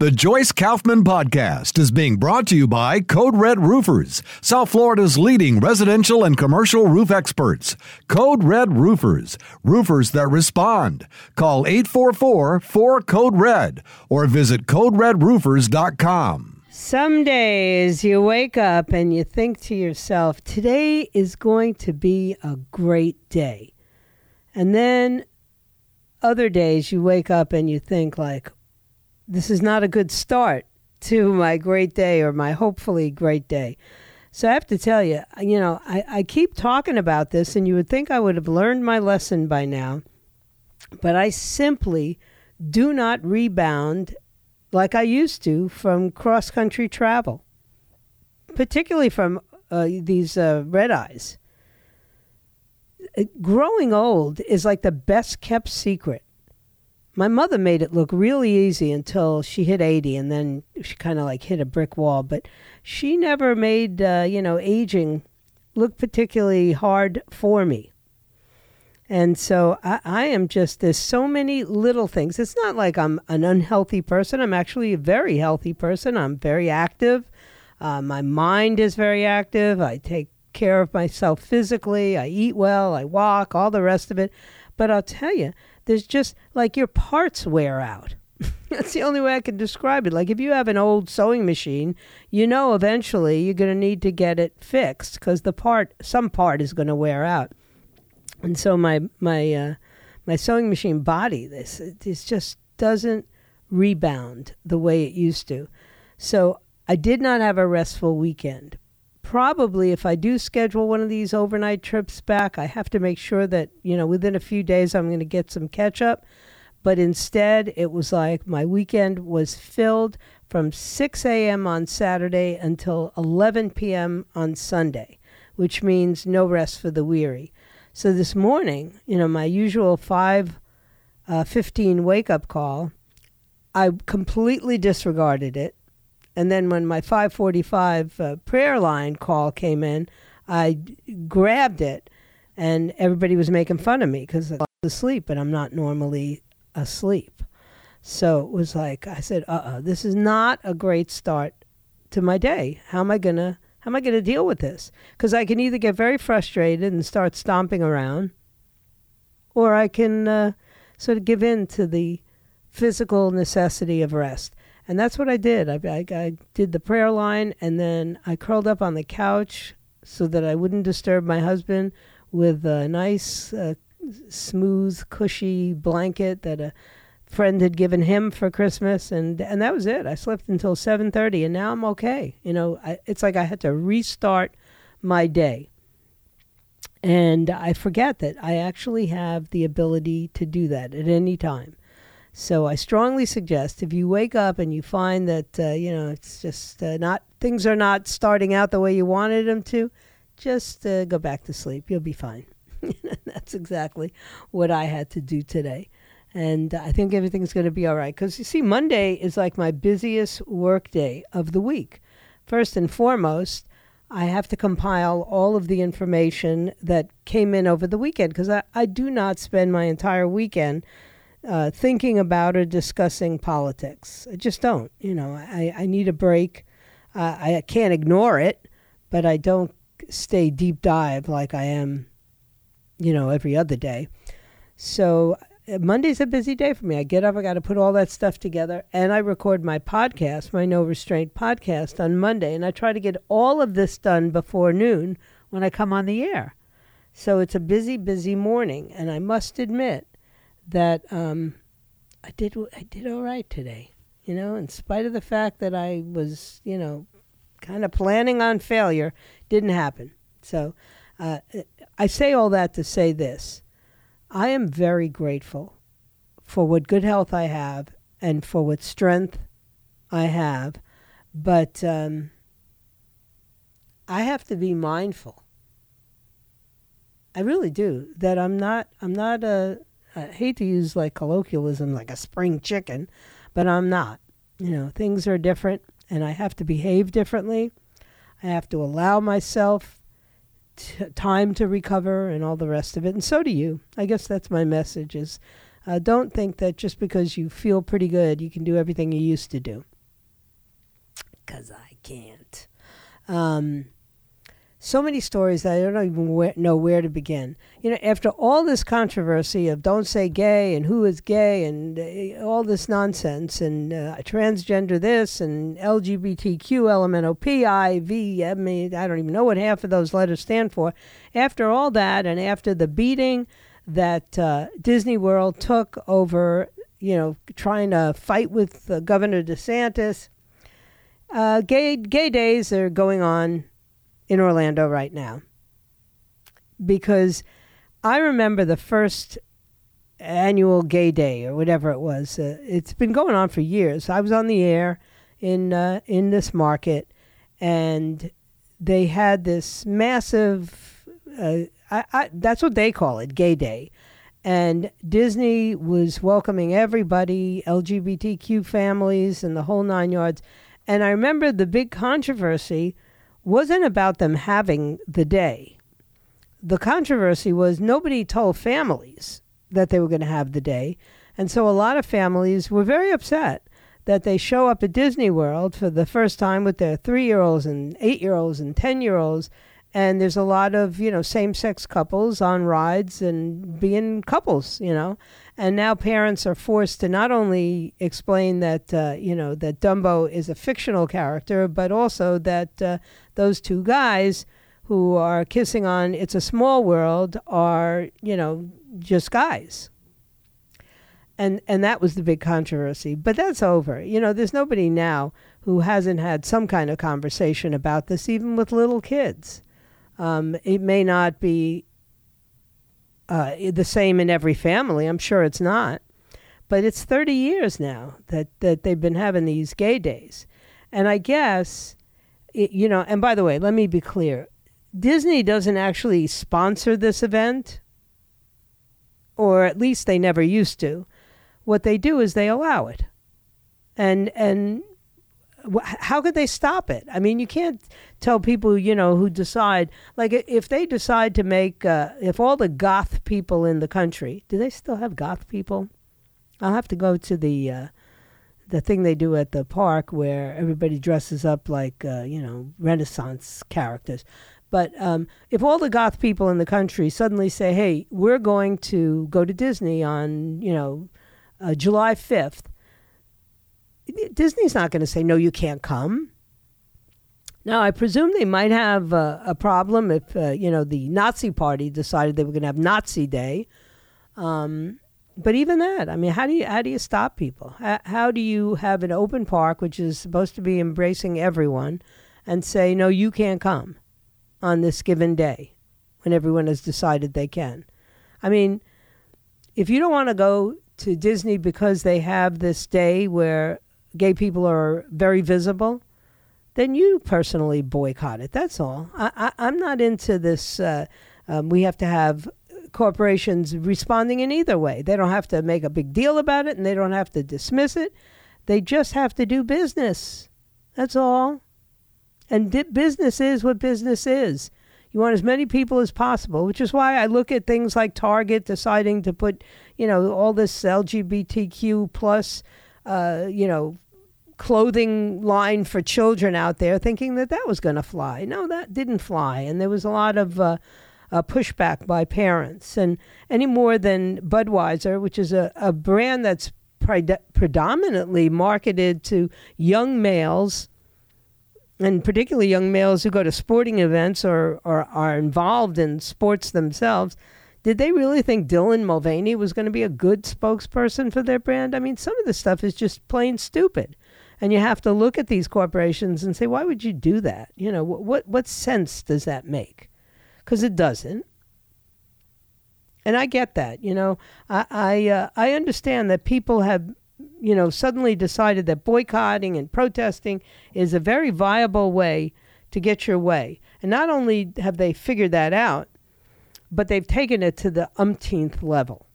The Joyce Kaufman Podcast is being brought to you by Code Red Roofers, South Florida's leading residential and commercial roof experts. Code Red Roofers, roofers that respond. Call 844 4 Code Red or visit CodeRedRoofers.com. Some days you wake up and you think to yourself, today is going to be a great day. And then other days you wake up and you think, like, this is not a good start to my great day or my hopefully great day. So I have to tell you, you know, I, I keep talking about this, and you would think I would have learned my lesson by now, but I simply do not rebound like I used to from cross country travel, particularly from uh, these uh, red eyes. Growing old is like the best kept secret. My mother made it look really easy until she hit 80 and then she kind of like hit a brick wall. But she never made, uh, you know, aging look particularly hard for me. And so I, I, am just, there's so many little things. It's not like I'm an unhealthy person. I'm actually a very healthy person. I'm very active. Uh, my mind is very active. I take care of myself physically. I eat well. I walk, all the rest of it. But I'll tell you, there's just like your parts wear out. That's the only way I can describe it. Like if you have an old sewing machine, you know eventually you're going to need to get it fixed because the part, some part, is going to wear out. And so my my uh, my sewing machine body, this this just doesn't rebound the way it used to. So I did not have a restful weekend probably if I do schedule one of these overnight trips back, I have to make sure that, you know, within a few days I'm going to get some catch up. But instead, it was like my weekend was filled from 6 a.m. on Saturday until 11 p.m. on Sunday, which means no rest for the weary. So this morning, you know, my usual 5 uh, 15 wake up call, I completely disregarded it and then when my 545 uh, prayer line call came in, I grabbed it and everybody was making fun of me because I was asleep and I'm not normally asleep. So it was like, I said, uh uh this is not a great start to my day. How am I to? How am I to deal with this? Because I can either get very frustrated and start stomping around, or I can uh, sort of give in to the physical necessity of rest. And that's what I did. I, I, I, did the prayer line and then I curled up on the couch so that I wouldn't disturb my husband with a nice, uh, smooth, cushy blanket that a friend had given him for Christmas. And, and that was it. I slept until 7.30 and now I'm okay. You know, I, it's like I had to restart my day. And I forget that I actually have the ability to do that at any time. So I strongly suggest if you wake up and you find that uh, you know it's just uh, not things are not starting out the way you wanted them to, just uh, go back to sleep. You'll be fine. That's exactly what I had to do today. And I think everything's going to be all right. Because you see, Monday is like my busiest work day of the week. First and foremost, I have to compile all of the information that came in over the weekend because I, I do not spend my entire weekend uh, thinking about or discussing politics. I just don't. You know, I, I need a break. Uh, I can't ignore it, but I don't stay deep dive like I am, you know, every other day. So uh, Monday's a busy day for me. I get up, I got to put all that stuff together, and I record my podcast, my No Restraint podcast, on Monday, and I try to get all of this done before noon when I come on the air. So it's a busy, busy morning, and I must admit, that um, I did I did all right today. You know, in spite of the fact that I was, you know, kind of planning on failure, didn't happen. So uh, I say all that to say this: I am very grateful for what good health I have and for what strength I have, but um, I have to be mindful. I really do that. I'm not. I'm not a. I hate to use like colloquialism, like a spring chicken, but I'm not. You know, things are different, and I have to behave differently. I have to allow myself t- time to recover and all the rest of it, and so do you. I guess that's my message: is uh, don't think that just because you feel pretty good, you can do everything you used to do. Because I can't. Um, so many stories that I don't even where, know where to begin. You know, after all this controversy of don't say gay and who is gay and uh, all this nonsense and uh, transgender this and LGBTQ, LMNOP, IV, I mean, I don't even know what half of those letters stand for. After all that and after the beating that uh, Disney World took over, you know, trying to fight with uh, Governor DeSantis, uh, gay, gay days are going on in Orlando right now because I remember the first annual gay day or whatever it was. Uh, it's been going on for years. I was on the air in uh, in this market, and they had this massive. Uh, I, I, that's what they call it, gay day. And Disney was welcoming everybody, LGBTQ families, and the whole nine yards. And I remember the big controversy wasn't about them having the day. The controversy was nobody told families that they were going to have the day. And so a lot of families were very upset that they show up at Disney World for the first time with their three year olds and eight year olds and 10 year olds. And there's a lot of, you know, same sex couples on rides and being couples, you know. And now parents are forced to not only explain that, uh, you know, that Dumbo is a fictional character, but also that uh, those two guys who are kissing on It's a Small World are, you know, just guys. And and that was the big controversy. But that's over. You know, there's nobody now who hasn't had some kind of conversation about this, even with little kids. Um, it may not be uh, the same in every family. I'm sure it's not. But it's 30 years now that, that they've been having these gay days. And I guess it, you know, and by the way, let me be clear Disney doesn't actually sponsor this event, or at least they never used to. What they do is they allow it. And, and how could they stop it? I mean, you can't tell people, you know, who decide, like, if they decide to make, uh, if all the goth people in the country, do they still have goth people? I'll have to go to the uh, the thing they do at the park where everybody dresses up like uh, you know Renaissance characters. But um, if all the goth people in the country suddenly say, "Hey, we're going to go to Disney on you know uh, July fifth, Disney's not going to say no, you can't come. Now, I presume they might have uh, a problem if uh, you know the Nazi Party decided they were going to have Nazi Day. Um, but even that, I mean, how do you how do you stop people? How, how do you have an open park which is supposed to be embracing everyone, and say no, you can't come on this given day when everyone has decided they can? I mean, if you don't want to go to Disney because they have this day where gay people are very visible, then you personally boycott it. That's all. I, I, am not into this. Uh, um, we have to have corporations responding in either way. They don't have to make a big deal about it and they don't have to dismiss it. They just have to do business. That's all. And di- business is what business is. You want as many people as possible, which is why I look at things like Target deciding to put, you know, all this LGBTQ plus, uh, you know, clothing line for children out there, thinking that that was going to fly. No, that didn't fly, and there was a lot of uh, uh, pushback by parents, and any more than Budweiser, which is a, a brand that's pre- predominantly marketed to young males, and particularly young males who go to sporting events or, or are involved in sports themselves. Did they really think Dylan Mulvaney was going to be a good spokesperson for their brand? I mean, some of the stuff is just plain stupid. And you have to look at these corporations and say, why would you do that? You know, what, what sense does that make? Because it doesn't. And I get that, you know. I I, uh, I understand that people have, you know, suddenly decided that boycotting and protesting is a very viable way to get your way. And not only have they figured that out, but they've taken it to the umpteenth level.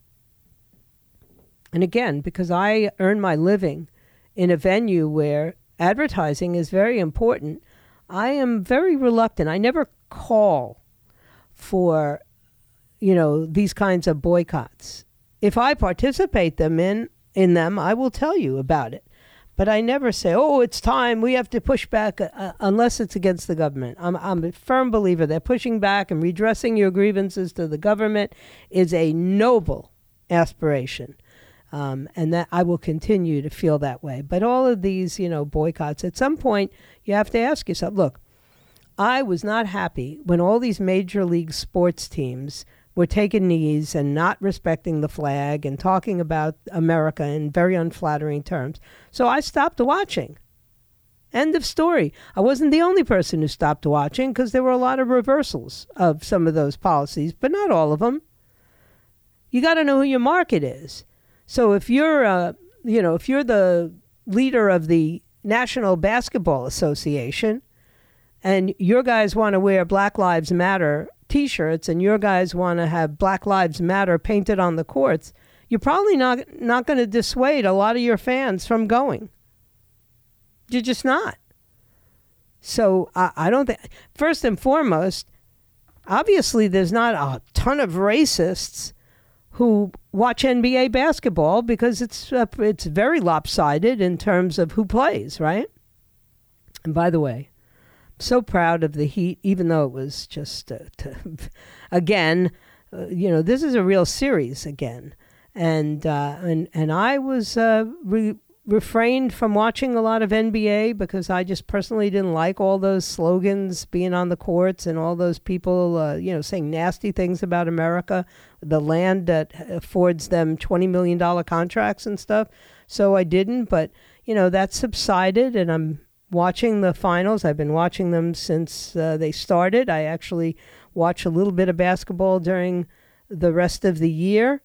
And again, because I earn my living in a venue where advertising is very important, I am very reluctant. I never call for, you know, these kinds of boycotts. If I participate them in in them, I will tell you about it. But I never say, "Oh, it's time. We have to push back," uh, uh unless it's against the government. I'm, I'm a firm believer that pushing back and redressing your grievances to the government is a noble aspiration. Um, and that I will continue to feel that way. But all of these, you know, boycotts, at some point, you have to ask yourself look, I was not happy when all these major league sports teams were taking knees and not respecting the flag and talking about America in very unflattering terms. So I stopped watching. End of story. I wasn't the only person who stopped watching because there were a lot of reversals of some of those policies, but not all of them. You got to know who your market is. So if you're, uh, you know, if you're the leader of the National Basketball Association, and your guys want to wear Black Lives Matter T-shirts, and your guys want to have Black Lives Matter painted on the courts, you're probably not not going to dissuade a lot of your fans from going. You're just not. So I, I don't think. First and foremost, obviously, there's not a ton of racists who watch NBA basketball because it's uh, it's very lopsided in terms of who plays, right? And by the way, so proud of the Heat, even though it was just uh, to, again, uh, you know, this is a real series again, and uh, and and I was uh, re- refrained from watching a lot of NBA because I just personally didn't like all those slogans being on the courts and all those people, uh, you know, saying nasty things about America, the land that affords them $20 million contracts and stuff. So I didn't, but, you know, that subsided and I'm watching the finals. I've been watching them since uh, they started. I actually watch a little bit of basketball during the rest of the year.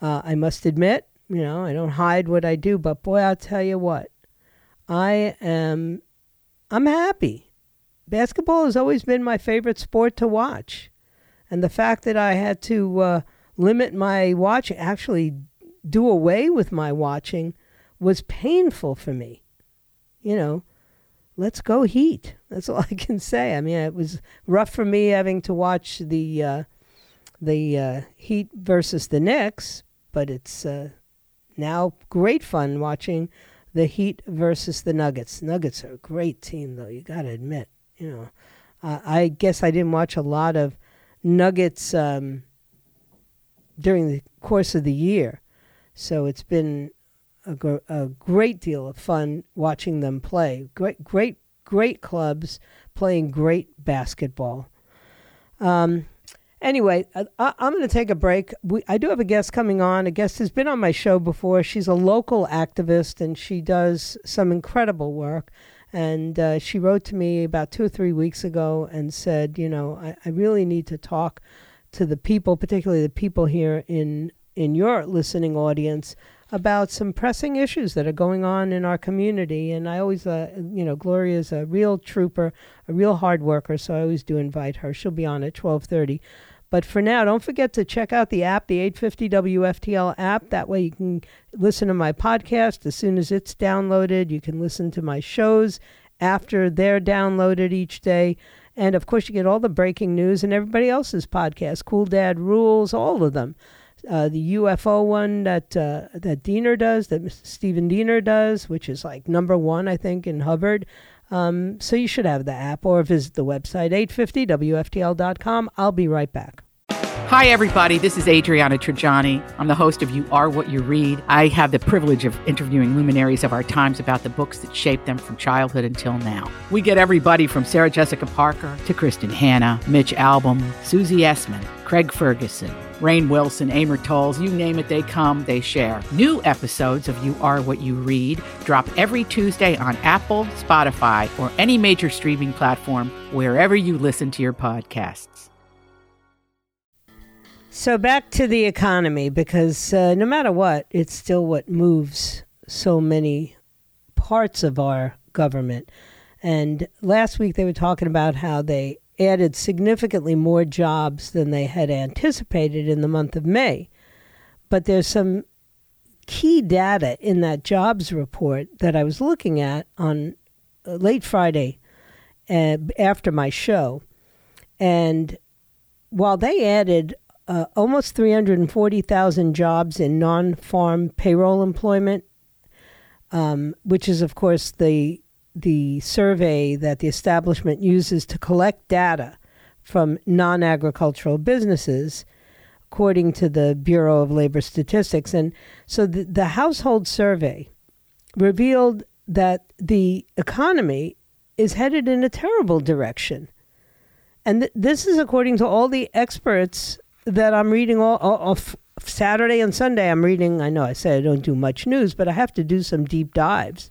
Uh, I must admit, you know, I don't hide what I do, but boy, I'll tell you what, I am, I'm happy. Basketball has always been my favorite sport to watch. And the fact that I had to uh, limit my watching, actually do away with my watching, was painful for me. You know, let's go Heat. That's all I can say. I mean, it was rough for me having to watch the uh, the uh, Heat versus the Knicks, but it's uh, now great fun watching the Heat versus the Nuggets. Nuggets are a great team, though. You got to admit, you know. I guess I didn't watch a lot of Nuggets um, during the course of the year, so it's been a, gr- a great deal of fun watching them play. Great, great, great clubs playing great basketball. Um, Anyway, I, am going to take a break. We, I do have a guest coming on. A guest has been on my show before. She's a local activist and she does some incredible work. And uh, she wrote to me about two or three weeks ago and said, you know, I, I really need to talk to the people, particularly the people here in in your listening audience, about some pressing issues that are going on in our community. And I always, uh, you know, Gloria is a real trooper, a real hard worker, so I always do invite her. She'll be on at twelve thirty. But for now, don't forget to check out the app, the 850 WFTL app. That way you can listen to my podcast as soon as it's downloaded. You can listen to my shows after they're downloaded each day. And of course, you get all the breaking news and everybody else's podcast, Cool Dad Rules, all of them. Uh, the UFO one that uh, that Diener does, that Stephen Diener does, which is like number one, I think, in Hubbard. Um, so you should have the app or visit the website, 850WFTL.com. I'll be right back. Hi, everybody. This is Adriana Trigiani. I'm the host of You Are What You Read. I have the privilege of interviewing luminaries of our times about the books that shaped them from childhood until now. We get everybody from Sarah Jessica Parker to Kristin Hannah, Mitch Albom, Susie Essman, Craig Ferguson, Rainn Wilson, Amor Towles, you name it, they come, they share. New episodes of You Are What You Read drop every Tuesday on Apple, Spotify, or any major streaming platform wherever you listen to your podcasts. So back to the economy, because uh, no matter what, it's still what moves so many parts of our government. And last week they were talking about how they added significantly more jobs than they had anticipated in the month of May. But there's some key data in that jobs report that I was looking at on uh, late Friday uh, after my show. And while they added uh, almost 340,000 jobs in non farm payroll employment, um, which is, of course, the the survey that the establishment uses to collect data from non agricultural businesses, according to the Bureau of Labor Statistics. And so the, the household survey revealed that the economy is headed in a terrible direction. And th- this is according to all the experts that I'm reading all, all Saturday and Sunday. I'm reading, I know I said I don't do much news, but I have to do some deep dives.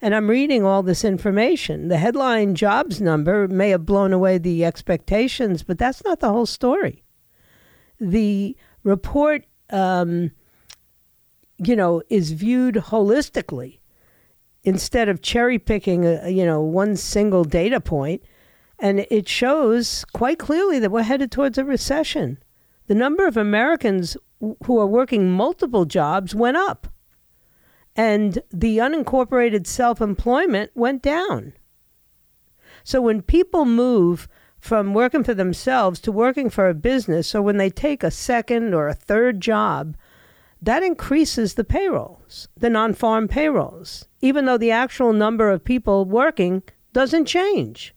And I'm reading all this information. The headline jobs number may have blown away the expectations, but that's not the whole story. The report, um, you know, is viewed holistically instead of cherry picking, you know, one single data point. And it shows quite clearly that we're headed towards a recession. The number of Americans who are working multiple jobs went up and the unincorporated self employment went down. So when people move from working for themselves to working for a business, or when they take a second or a third job, that increases the payrolls, the non farm payrolls, even though the actual number of people working doesn't change.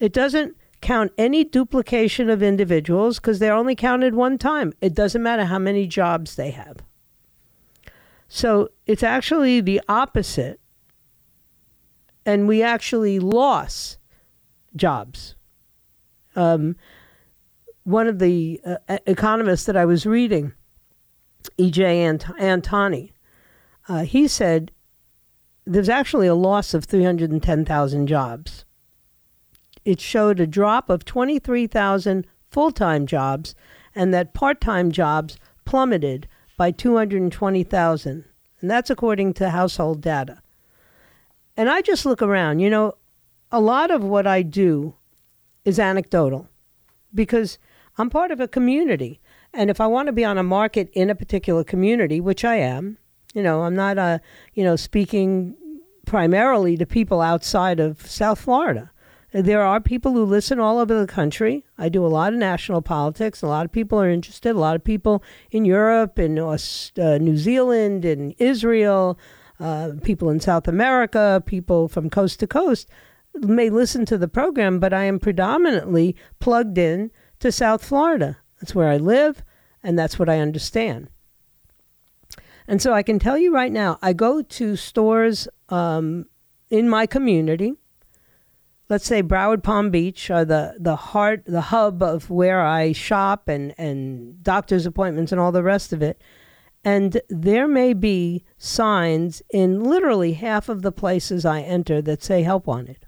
It doesn't count any duplication of individuals because they're only counted one time. It doesn't matter how many jobs they have. So it's actually the opposite. And we actually lost jobs. Um, one of the uh, economists that I was reading, E.J. Ant- Antoni, uh, he said there's actually a loss of 310,000 jobs. It showed a drop of 23,000 full time jobs, and that part time jobs plummeted by 220,000. And that's according to household data. And I just look around. You know, a lot of what I do is anecdotal because I'm part of a community. And if I want to be on a market in a particular community, which I am, you know, I'm not, uh, you know, speaking primarily to people outside of South Florida. There are people who listen all over the country. I do a lot of national politics. A lot of people are interested. A lot of people in Europe, in uh, New Zealand, in Israel, uh, people in South America, people from coast to coast may listen to the program, but I am predominantly plugged in to South Florida. That's where I live, and that's what I understand. And so I can tell you right now, I go to stores um, in my community let's say Broward Palm Beach are the, the heart, the hub of where I shop and, and doctor's appointments and all the rest of it. And there may be signs in literally half of the places I enter that say help wanted.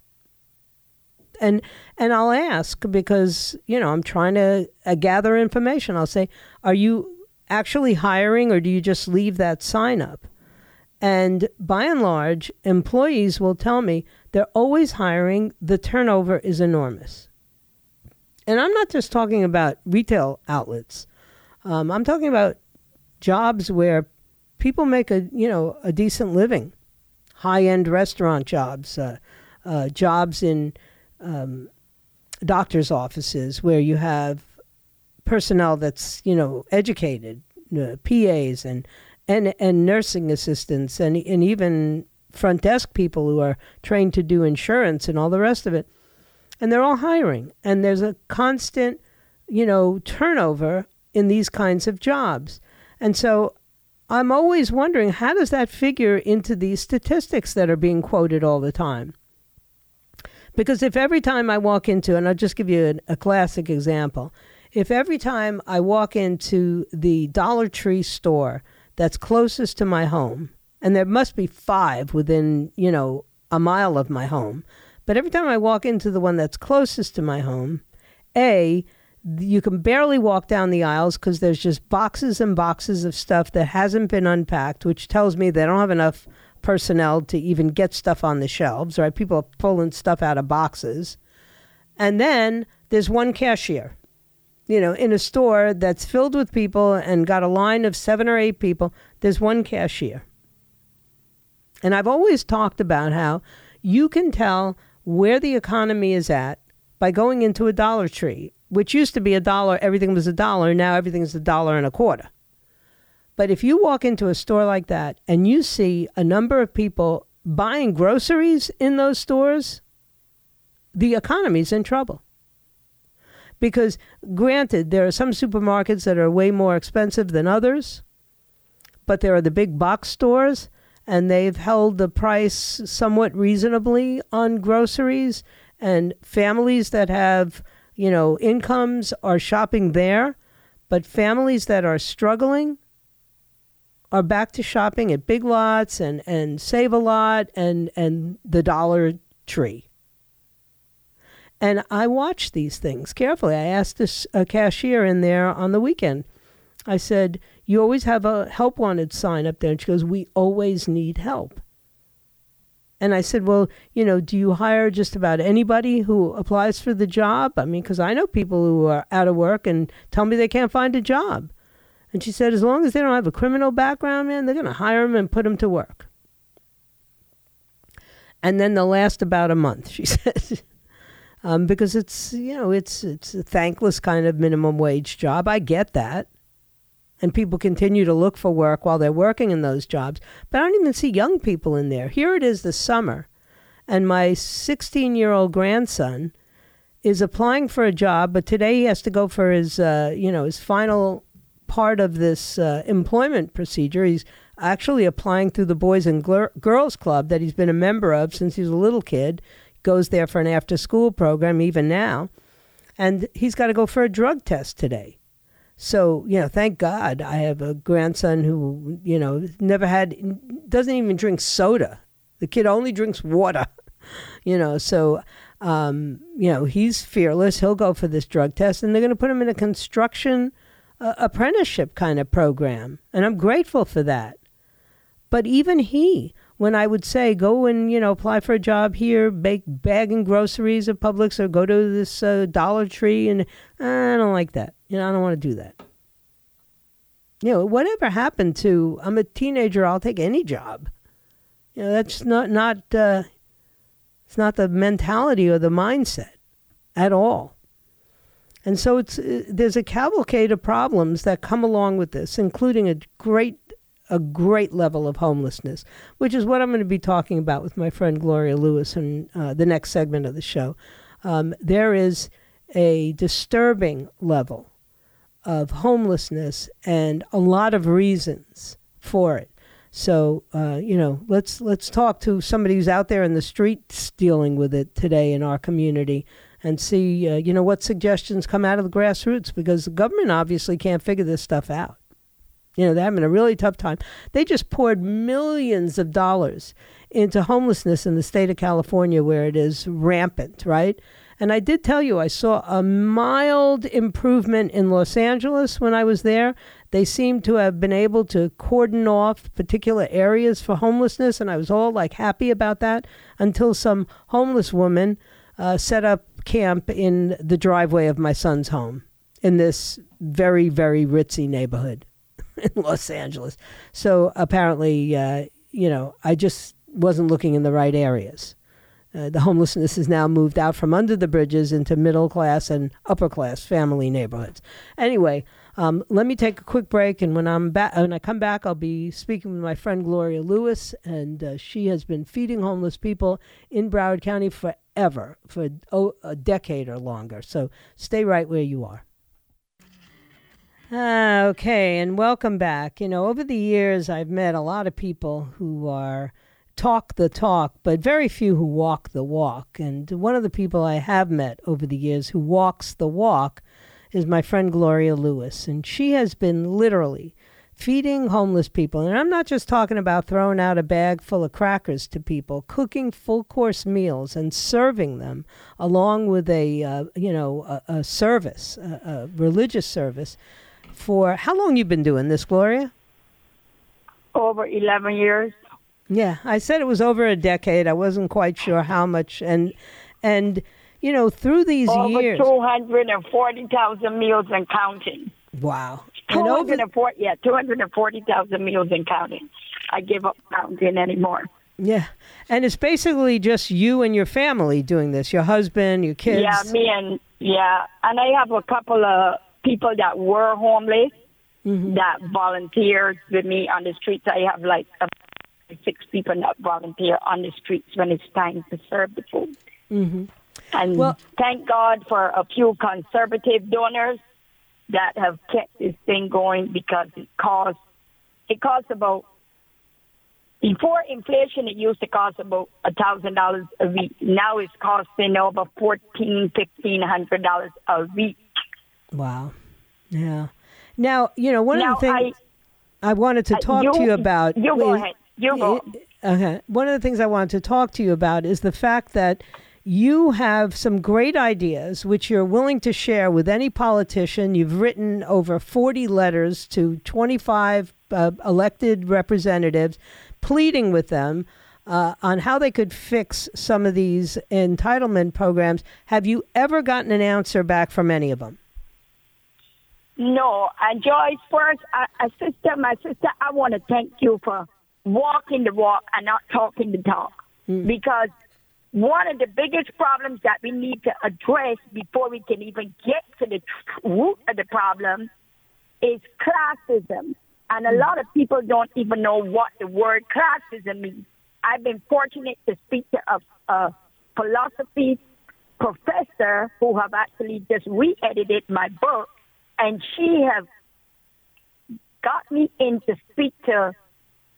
And and I'll ask because you know I'm trying to uh, gather information. I'll say, "Are you actually hiring, or do you just leave that sign up?" And by and large, employees will tell me they're always hiring. The turnover is enormous. And I'm not just talking about retail outlets. Um, I'm talking about jobs where people make a you know a decent living, high end restaurant jobs, uh, uh, jobs in um, doctors' offices where you have personnel that's you know educated, uh, PAs and and and nursing assistants and and even front desk people who are trained to do insurance and all the rest of it. And they're all hiring. And there's a constant, you know, turnover in these kinds of jobs. And so I'm always wondering how does that figure into these statistics that are being quoted all the time? Because if every time I walk into, and I'll just give you a, a classic example, if every time I walk into the Dollar Tree store that's closest to my home, and there must be five within, you know, a mile of my home. But every time I walk into the one that's closest to my home, A, you can barely walk down the aisles because there's just boxes and boxes of stuff that hasn't been unpacked, which tells me they don't have enough personnel to even get stuff on the shelves, right? People are pulling stuff out of boxes. And then there's one cashier, you know, in a store that's filled with people and got a line of seven or eight people, there's one cashier. And I've always talked about how you can tell where the economy is at by going into a Dollar Tree, which used to be a dollar, everything was a dollar, now everything's a dollar and a quarter. But if you walk into a store like that and you see a number of people buying groceries in those stores, the economy's in trouble. Because, granted, there are some supermarkets that are way more expensive than others, but there are the big box stores, and they've held the price somewhat reasonably on groceries. And families that have, you know, incomes are shopping there, but families that are struggling are back to shopping at Big Lots and, and Save a Lot and, and the Dollar Tree. And I watch these things carefully. I asked this a cashier in there on the weekend. I said, You always have a help wanted sign up there. And she goes, We always need help. And I said, Well, you know, do you hire just about anybody who applies for the job? I mean, because I know people who are out of work and tell me they can't find a job. And she said, As long as they don't have a criminal background, man, they're going to hire them and put them to work. And then they'll last about a month, she said um, because it's you know it's it's a thankless kind of minimum wage job. I get that, and people continue to look for work while they're working in those jobs. But I don't even see young people in there. Here it is this summer, and my 16 year old grandson is applying for a job, but today he has to go for his uh, you know his final part of this uh, employment procedure. He's actually applying through the Boys and Girls Club that he's been a member of since he was a little kid goes there for an after school program even now. And he's got to go for a drug test today. So, you know, thank God I have a grandson who, you know, never had, doesn't even drink soda. The kid only drinks water, you know, so, um, you know, he's fearless. He'll go for this drug test and they're going to put him in a construction uh, apprenticeship kind of program. And I'm grateful for that. But even he, when I would say, go and, you know, apply for a job here, bake bagging groceries at Publix or go to this uh, Dollar Tree, and I don't like that. You know, I don't want to do that. You know, whatever happened to, I'm a teenager, I'll take any job. You know, that's not, not, uh, it's not the mentality or the mindset at all. And so it's, uh, there's a cavalcade of problems that come along with this, including a great a great level of homelessness, which is what I'm going to be talking about with my friend Gloria Lewis in uh, the next segment of the show. Um, there is a disturbing level of homelessness and a lot of reasons for it. So uh, you know, let's let's talk to somebody who's out there in the streets dealing with it today in our community and see uh, you know what suggestions come out of the grassroots because the government obviously can't figure this stuff out. You know, they're having a really tough time. They just poured millions of dollars into homelessness in the state of California where it is rampant, right? And I did tell you I saw a mild improvement in Los Angeles when I was there. They seemed to have been able to cordon off particular areas for homelessness, and I was all like happy about that until some homeless woman uh, set up camp in the driveway of my son's home in this very, very ritzy neighborhood. in Los Angeles. So apparently, uh, you know, I just wasn't looking in the right areas. Uh, the homelessness has now moved out from under the bridges into middle class and upper class family neighborhoods. Anyway, um, let me take a quick break, and when I'm back, when I come back, I'll be speaking with my friend Gloria Lewis, and uh, she has been feeding homeless people in Broward County forever, for oh, a decade or longer. So stay right where you are. Ah, okay, and welcome back. You know, over the years, I've met a lot of people who are talk the talk, but very few who walk the walk. And one of the people I have met over the years who walks the walk is my friend Gloria Lewis. And she has been literally feeding homeless people. And I'm not just talking about throwing out a bag full of crackers to people, cooking full course meals and serving them along with a, uh, you know, a, a service, a, a religious service for how long you've been doing this, Gloria? Over 11 years. Yeah, I said it was over a decade. I wasn't quite sure how much and and you know, through these over years 240,000 meals and counting. Wow. And 240, yeah, 240,000 meals and counting. I give up counting anymore. Yeah. And it's basically just you and your family doing this, your husband, your kids. Yeah, me and yeah, and I have a couple of people that were homeless Mm-hmm. that volunteered with me on the streets. I have like uh, six people not volunteer on the streets when it's time to serve the food. Mhm. And Well- thank God for a few conservative donors that have kept this thing going because it costs it costs about before inflation it used to cost about a thousand dollars a week. Now it's costing over fourteen, fifteen hundred dollars a week. Wow. Yeah. Now, you know, one now of the things I, wanted to uh, talk to you about You go is- ahead. You go. Okay. One of the things I wanted to talk to you about is the fact that you have some great ideas which you're willing to share with any politician. You've written over 40 letters to 25 uh, elected representatives pleading with them uh, on how they could fix some of these entitlement programs. Have you ever gotten an answer back from any of them? No, and Joyce, first, uh, sister, my sister, I want to thank you for walking the walk and not talking the talk. Hmm. Because one of the biggest problems that we need to address before we can even get to the root of the problem is classism. And a hmm. lot of people don't even know what the word classism means. I've been fortunate to speak to a, a philosophy professor who have actually just re-edited my book, and she has got me in to speak to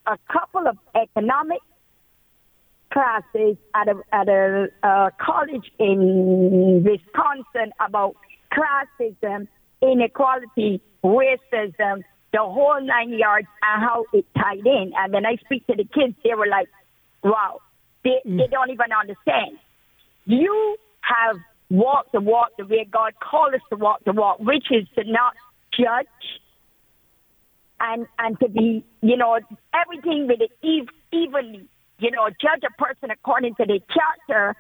a couple of economic classes at a at a uh, college in Wisconsin about classism, inequality, racism, the whole nine yards, and how it tied in. And then I speak to the kids, they were like, "Wow, they they don't even understand." You have walked the walk the way God called us to walk the walk, which is to not judge and and to be, you know, everything with it ev- evenly. You know, judge a person according to their character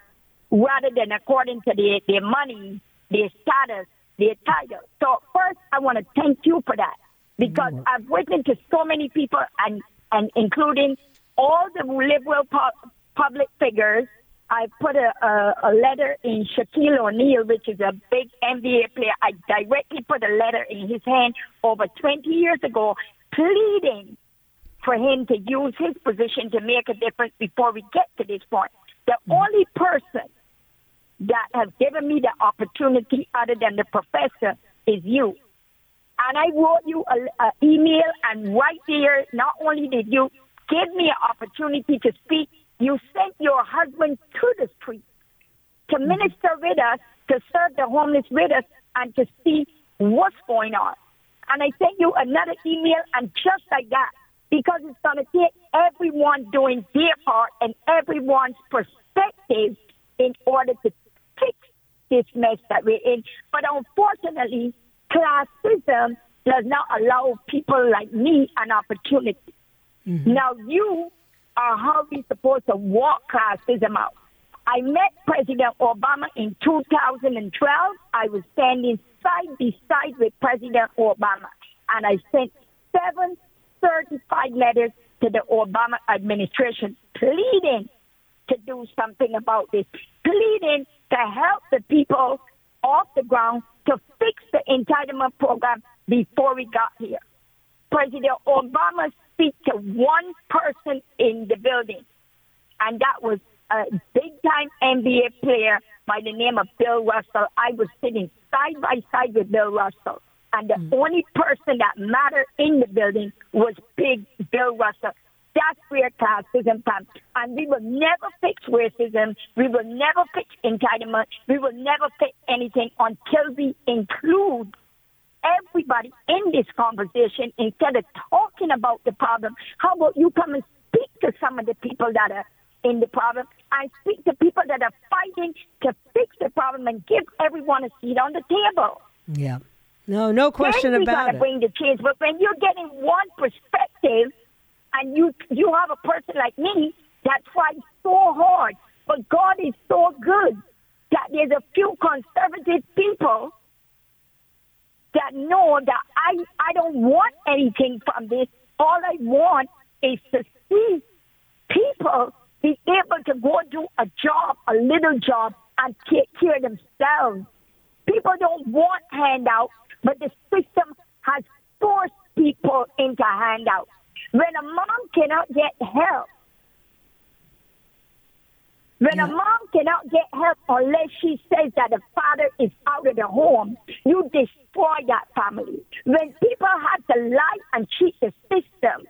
rather than according to their, their money, their status, their title. So first, I want to thank you for that because mm-hmm. I've written to so many people and and including all the liberal pu- public figures. I put a, a, a letter in Shaquille O'Neal, which is a big NBA player. I directly put a letter in his hand over 20 years ago, pleading for him to use his position to make a difference before we get to this point. The mm-hmm. only person that has given me the opportunity other than the professor is you. And I wrote you an email, and right there, not only did you give me an opportunity to speak, you sent your husband to the street to mm-hmm. minister with us, to serve the homeless with us, and to see what's going on. And I sent you another email, and just like that, because it's going to take everyone doing their part and everyone's perspective in order to fix this mess that we're in. But unfortunately, classism does not allow people like me an opportunity. Mm-hmm. Now, you are how we supposed to walk classism out. I met President Obama in 2012. I was standing side by side with President Obama, and I sent seven certified letters to the Obama administration pleading to do something about this, pleading to help the people off the ground to fix the entitlement program before we got here. President Obama speak to one person in the building, and that was a big time NBA player by the name of Bill Russell. I was sitting side by side with Bill Russell, and the mm. only person that mattered in the building was Big Bill Russell. That's where classism comes. And we will never fix racism. We will never fix entitlement. We will never fix anything until we include everybody in this conversation, instead of talking about the problem, how about you come and speak to some of the people that are in the problem and speak to people that are fighting to fix the problem and give everyone a seat on the table. Yeah. No, no question then we about it. bring the change. But when you're getting one perspective and you you have a person like me that tries so hard, but God is so good that there's a few conservative people that know that I I don't want anything from this. All I want is to see people be able to go do a job, a little job, and take care of themselves. People don't want handouts, but the system has forced people into handouts. When a mom cannot get help, when a mom cannot get help unless she says that the father is out of the home, you destroy that family. When people have to lie and cheat the system,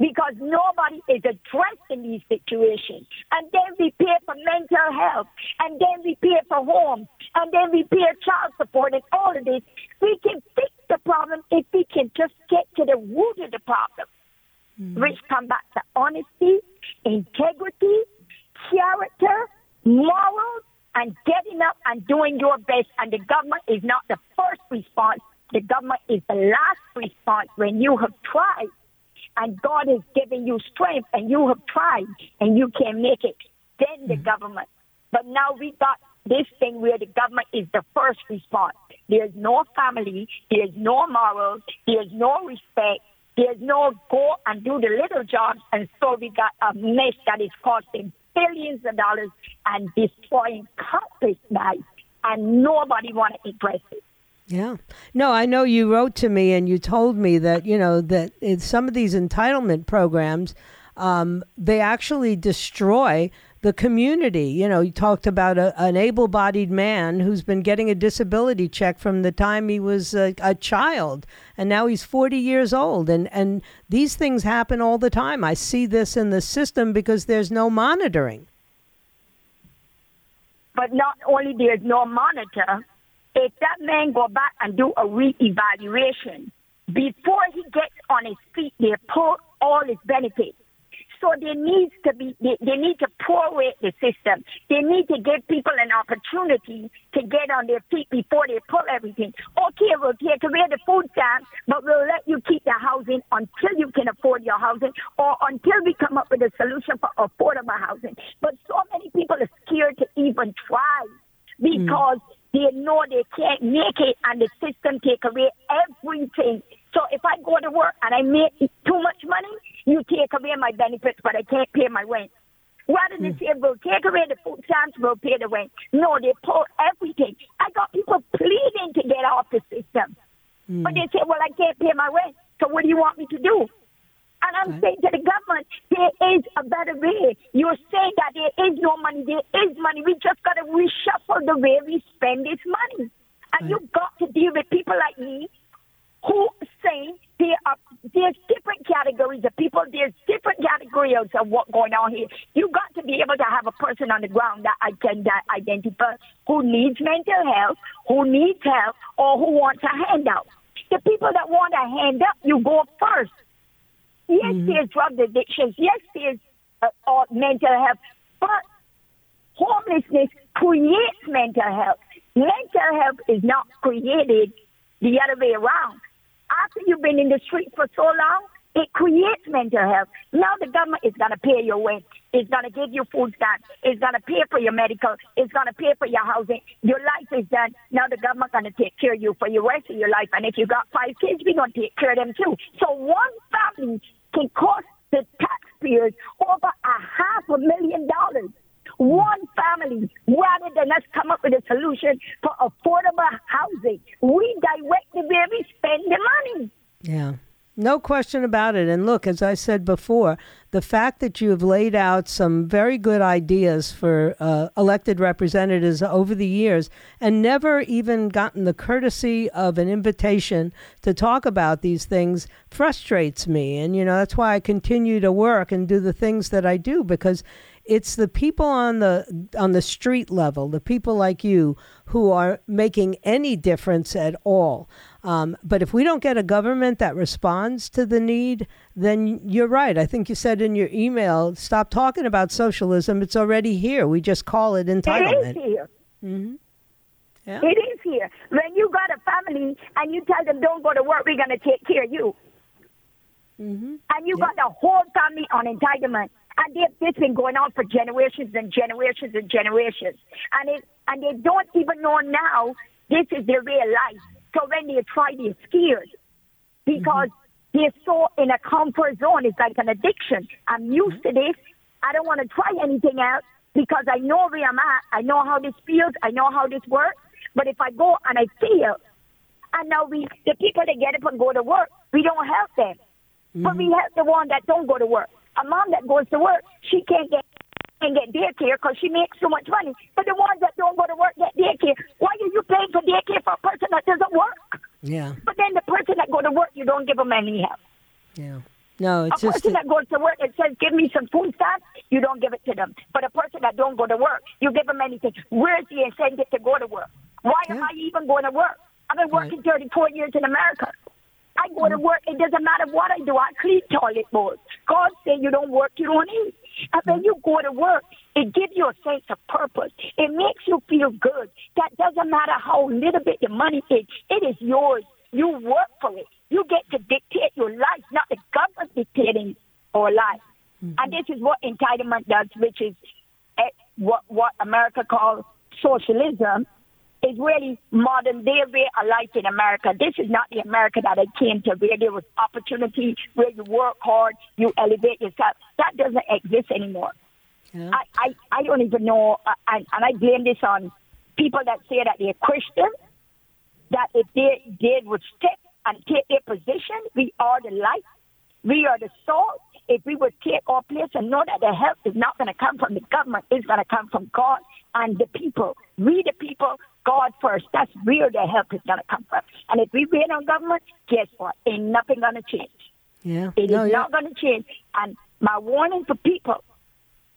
because nobody is addressed in these situations. And then we pay for mental health, and then we pay for homes, and then we pay child support, and all of this. We can fix the problem if we can just get to the root of the problem, hmm. which come back to honesty, integrity, character, morals, and getting up and doing your best. And the government is not the first response. The government is the last response when you have tried and God has given you strength and you have tried and you can make it, then the mm-hmm. government. But now we got this thing where the government is the first response. There's no family, there's no morals, there's no respect, there's no go and do the little jobs, and so we got a mess that is costing billions of dollars and destroying countless lives, and nobody want to address it. Yeah. No, I know you wrote to me and you told me that, you know, that some of these entitlement programs, um, they actually destroy the community. You know, you talked about a, an able bodied man who's been getting a disability check from the time he was a, a child, and now he's 40 years old. And, and these things happen all the time. I see this in the system because there's no monitoring. But not only there's no monitor, if that man go back and do a re-evaluation, before he gets on his feet, they pull all his benefits. So there needs to be, they, they need to prorate the system. They need to give people an opportunity to get on their feet before they pull everything. Okay, we'll take away the food stamps, but we'll let you keep the housing until you can afford your housing or until we come up with a solution for affordable housing. But so many people are scared to even try hmm. because they know they can't make it and the system take away everything. So if I go to work and I make too much money, you take away my benefits, but I can't pay my rent. Rather than hmm. say, we'll take away the food stamps, we'll pay the rent. No, they pull everything. I got people pleading to get off the system. Hmm. But they say, well, I can't pay my rent. So what do you want me to do? And I'm saying to the government, there is a better way. You're saying that there is no money. There is money. We just got to reshuffle the way we spend this money. And you've got to deal with people like me who say there are there's different categories of people. There's different categories of what's going on here. You got to be able to have a person on the ground that I can that identify who needs mental health, who needs help, or who wants a handout. The people that want a handout, you go first. Yes, there's drug addictions. Yes, there's uh, uh, mental health, but homelessness creates mental health. Mental health is not created the other way around. After you've been in the street for so long, it creates mental health. Now the government is going to pay your rent. It's going to give you food stamps. It's going to pay for your medical. It's going to pay for your housing. Your life is done. Now the government going to take care of you for your rest of your life. And if you got five kids, we're going to take care of them too. So one family can cost the taxpayers over a half a million dollars. One family, rather than us come up with a solution for affordable housing, we direct the way we spend the money. Yeah. No question about it. And look, as I said before, the fact that you have laid out some very good ideas for uh, elected representatives over the years and never even gotten the courtesy of an invitation to talk about these things frustrates me. And, you know, that's why I continue to work and do the things that I do because it's the people on the on the street level, the people like you, who are making any difference at all. Um, but if we don't get a government that responds to the need, then you're right. I think you said in your email, stop talking about socialism. It's already here. We just call it entitlement. It is here. Mm-hmm. Yeah. It is here. When you got a family and you tell them don't go to work, we're gonna take care of you. Mm-hmm. And you Yeah. got the whole family on entitlement. And they, this been going on for generations and generations and generations. And it, and they don't even know now this is their real life. So when they try, they're scared because mm-hmm. they're so in a comfort zone. It's like an addiction. I'm used mm-hmm. to this. I don't want to try anything else because I know where I'm at. I know how this feels. I know how this works. But if I go and I fail, and now we, the people that get up and go to work, we don't help them. But we mm-hmm. help the one that don't go to work. A mom that goes to work, she can't get and get daycare because she makes so much money. But the ones that don't go to work get daycare. Why are you paying for daycare for a person that doesn't work? Yeah. But then the person that go to work, you don't give them any help. Yeah. No, A just person that goes to work and says, "Give me some food stamps," you don't give it to them. But a person that don't go to work, you give them anything. Where's the incentive to go to work? Why am I even going to work? I've been working 34 years in America. I go to mm. work. It doesn't matter what I do. I clean toilet bowls. God said you don't work, you don't eat. And when you go to work, it gives you a sense of purpose. It makes you feel good. That doesn't matter how little bit the money is. It is yours. You work for it. You get to dictate your life, not the government dictating our life. And this is what entitlement does, which is eh, what what America calls socialism. Is really modern day way of life in America. This is not the America that I came to, where there was opportunity, where you work hard, you elevate yourself. That doesn't exist anymore. Yeah. I, I, I don't even know, uh, and, and I blame this on people that say that they're Christian, that if they, they would stick and take their position, we are the light, we are the salt. If we would take our place and know that the help is not going to come from the government, it's going to come from God and the people. We, the people, God first. That's where the help is going to come from. And if we wait on government, guess what? Ain't nothing going to change. yeah. It is no, you're- not going to change. And my warning for people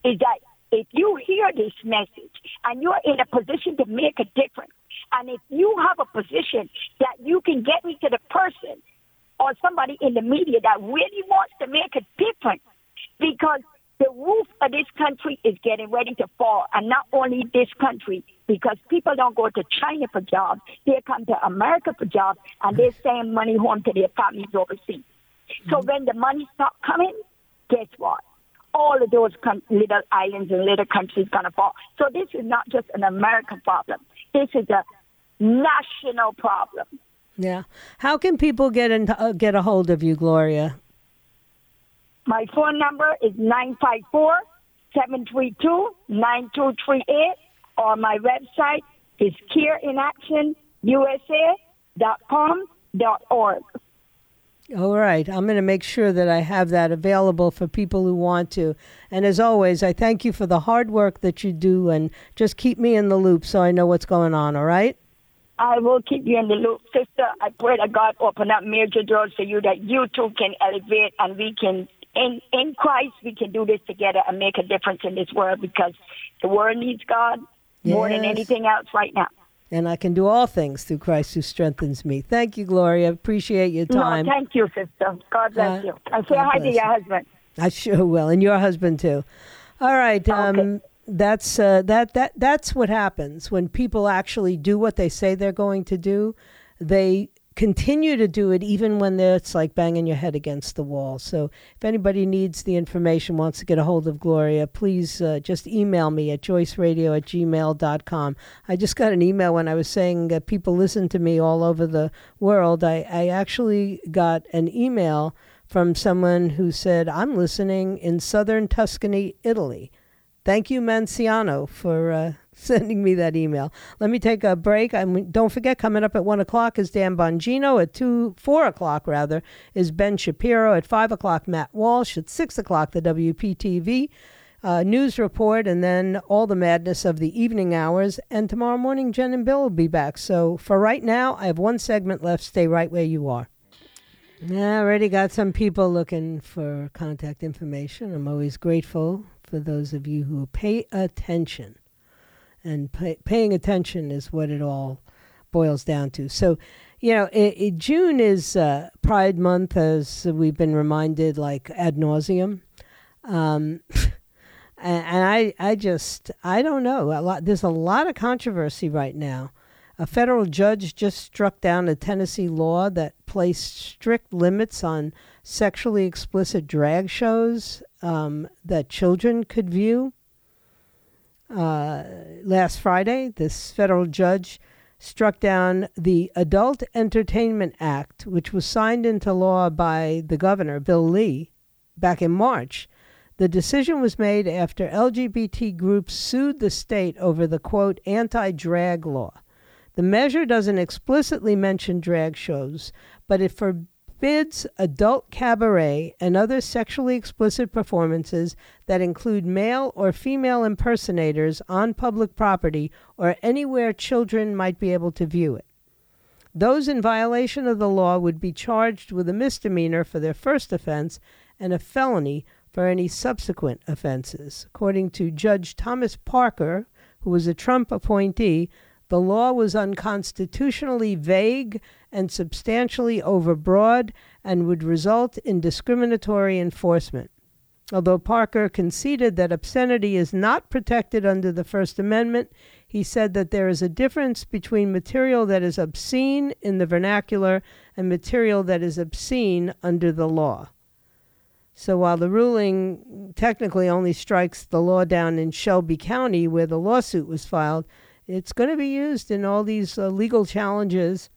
is that if you hear this message and you're in a position to make a difference, and if you have a position that you can get me to the person or somebody in the media that really wants to make a difference, this country is getting ready to fall, and not only this country, because people don't go to China for jobs, they come to America for jobs, and they send money home to their families overseas. So when the money stops coming, guess what? All of those com- little islands and little countries gonna fall. So this is not just an American problem. This is a national problem. Yeah. How can people get in, uh, get a hold of you, Gloria? My phone number is 954 732 9238, or my website is careinactionusa.com.org. All right. I'm going to make sure that I have that available for people who want to. And as always, I thank you for the hard work that you do and just keep me in the loop so I know what's going on, all right? I will keep you in the loop, sister. I pray that God open up major doors for you that you too can elevate and we can, in, in Christ, we can do this together and make a difference in this world because the world needs God more than anything else right now. And I can do all things through Christ who strengthens me. Thank you, Gloria. I appreciate your time. No, thank you, sister. God bless Uh, you. And say hi to your husband. I sure will, and your husband too. All right, um, Okay. that's uh, that that that's what happens when people actually do what they say they're going to do. They continue to do it even when it's like banging your head against the wall. So if anybody needs the information, wants to get a hold of Gloria, please uh, just email me at joyceradio at gmail.com. I just got an email when I was saying that people listen to me all over the world. I, I actually got an email from someone who said, I'm listening in southern Tuscany, Italy. Thank you, Manciano, for uh, sending me that email. Let me take a break. I'm, don't forget, coming up at 1 o'clock is Dan Bongino. At 2, 4 o'clock, rather, is Ben Shapiro. At 5 o'clock, Matt Walsh. At 6 o'clock, the WPTV uh, news report, and then all the madness of the evening hours. And tomorrow morning, Jen and Bill will be back. So for right now, I have one segment left. Stay right where you are. I already got some people looking for contact information. I'm always grateful for those of you who pay attention. And pay, paying attention is what it all boils down to. So, you know, it, it, June is uh, Pride Month, as we've been reminded, like ad nauseum. Um, and, I, I just, I don't know. A lot, there's a lot of controversy right now. A federal judge just struck down a Tennessee law that placed strict limits on sexually explicit drag shows um, that children could view. Uh, last Friday, this federal judge struck down the Adult Entertainment Act, which was signed into law by the governor, Bill Lee, back in March. The decision was made after LGBT groups sued the state over the quote anti drag law. The measure doesn't explicitly mention drag shows, but it forbids adult cabaret and other sexually explicit performances that include male or female impersonators on public property or anywhere children might be able to view it. Those in violation of the law would be charged with a misdemeanor for their first offense and a felony for any subsequent offenses. According to Judge Thomas Parker, who was a Trump appointee, the law was unconstitutionally vague and substantially overbroad and would result in discriminatory enforcement. Although Parker conceded that obscenity is not protected under the First Amendment, he said that there is a difference between material that is obscene in the vernacular and material that is obscene under the law. So while the ruling technically only strikes the law down in Shelby County where the lawsuit was filed, it's going to be used in all these uh, legal challenges,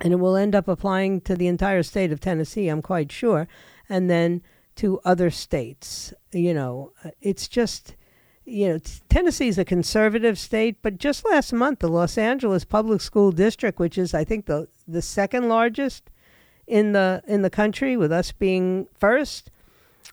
and it will end up applying to the entire state of Tennessee, I'm quite sure, and then to other states. You know, uh, it's just, you know, Tennessee is a conservative state, but just last month, the Los Angeles Public School District, which is, I think, the the second largest in the in the country, with us being first,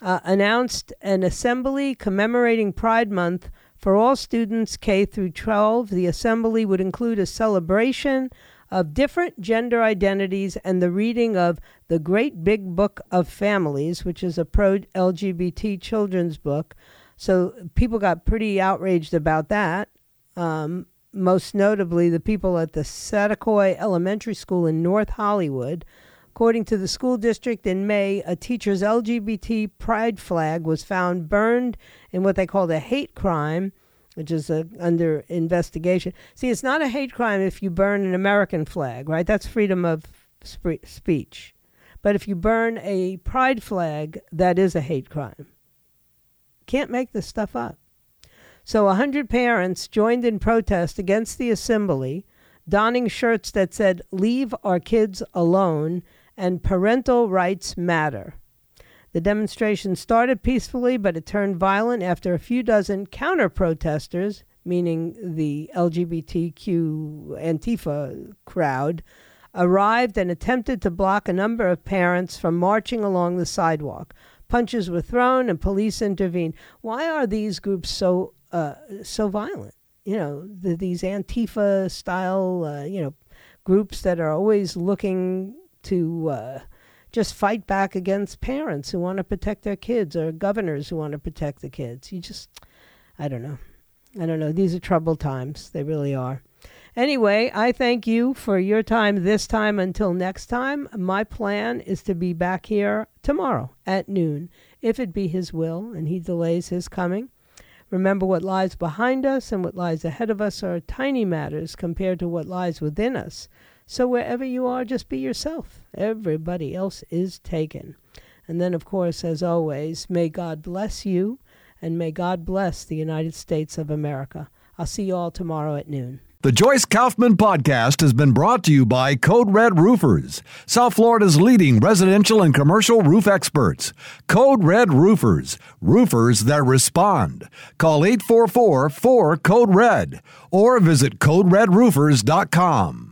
uh, announced an assembly commemorating Pride Month for all students K through 12, the assembly would include a celebration of different gender identities and the reading of The Great Big Book of Families, which is a pro LGBT children's book. So people got pretty outraged about that. Um, most notably, the people at the Saticoy Elementary School in North Hollywood. According to the school district in May, a teacher's LGBT pride flag was found burned in what they called a hate crime, which is a, under investigation. See, it's not a hate crime if you burn an American flag, right? That's freedom of sp- speech. But if you burn a pride flag, that is a hate crime. Can't make this stuff up. So, a 100 parents joined in protest against the assembly, donning shirts that said, Leave our kids alone and parental rights matter. The demonstration started peacefully, but it turned violent after a few dozen counter protesters, meaning the LGBTQ Antifa crowd, arrived and attempted to block a number of parents from marching along the sidewalk. Punches were thrown and police intervened. Why are these groups so uh, so violent? You know, the, these Antifa style, uh, you know, groups that are always looking to uh, just fight back against parents who want to protect their kids or governors who want to protect the kids. You just, I don't know. I don't know. These are troubled times. They really are. Anyway, I thank you for your time this time. Until next time, my plan is to be back here tomorrow at noon, if it be His will and He delays His coming. Remember, what lies behind us and what lies ahead of us are tiny matters compared to what lies within us. So wherever you are, just be yourself. Everybody else is taken. And then, of course, as always, may God bless you and may God bless the United States of America. I'll see you all tomorrow at noon. The Joyce Kaufman podcast has been brought to you by Code Red Roofers, South Florida's leading residential and commercial roof experts. Code Red Roofers, roofers that respond. Call 844 4 Code Red or visit CodeRedRoofers.com.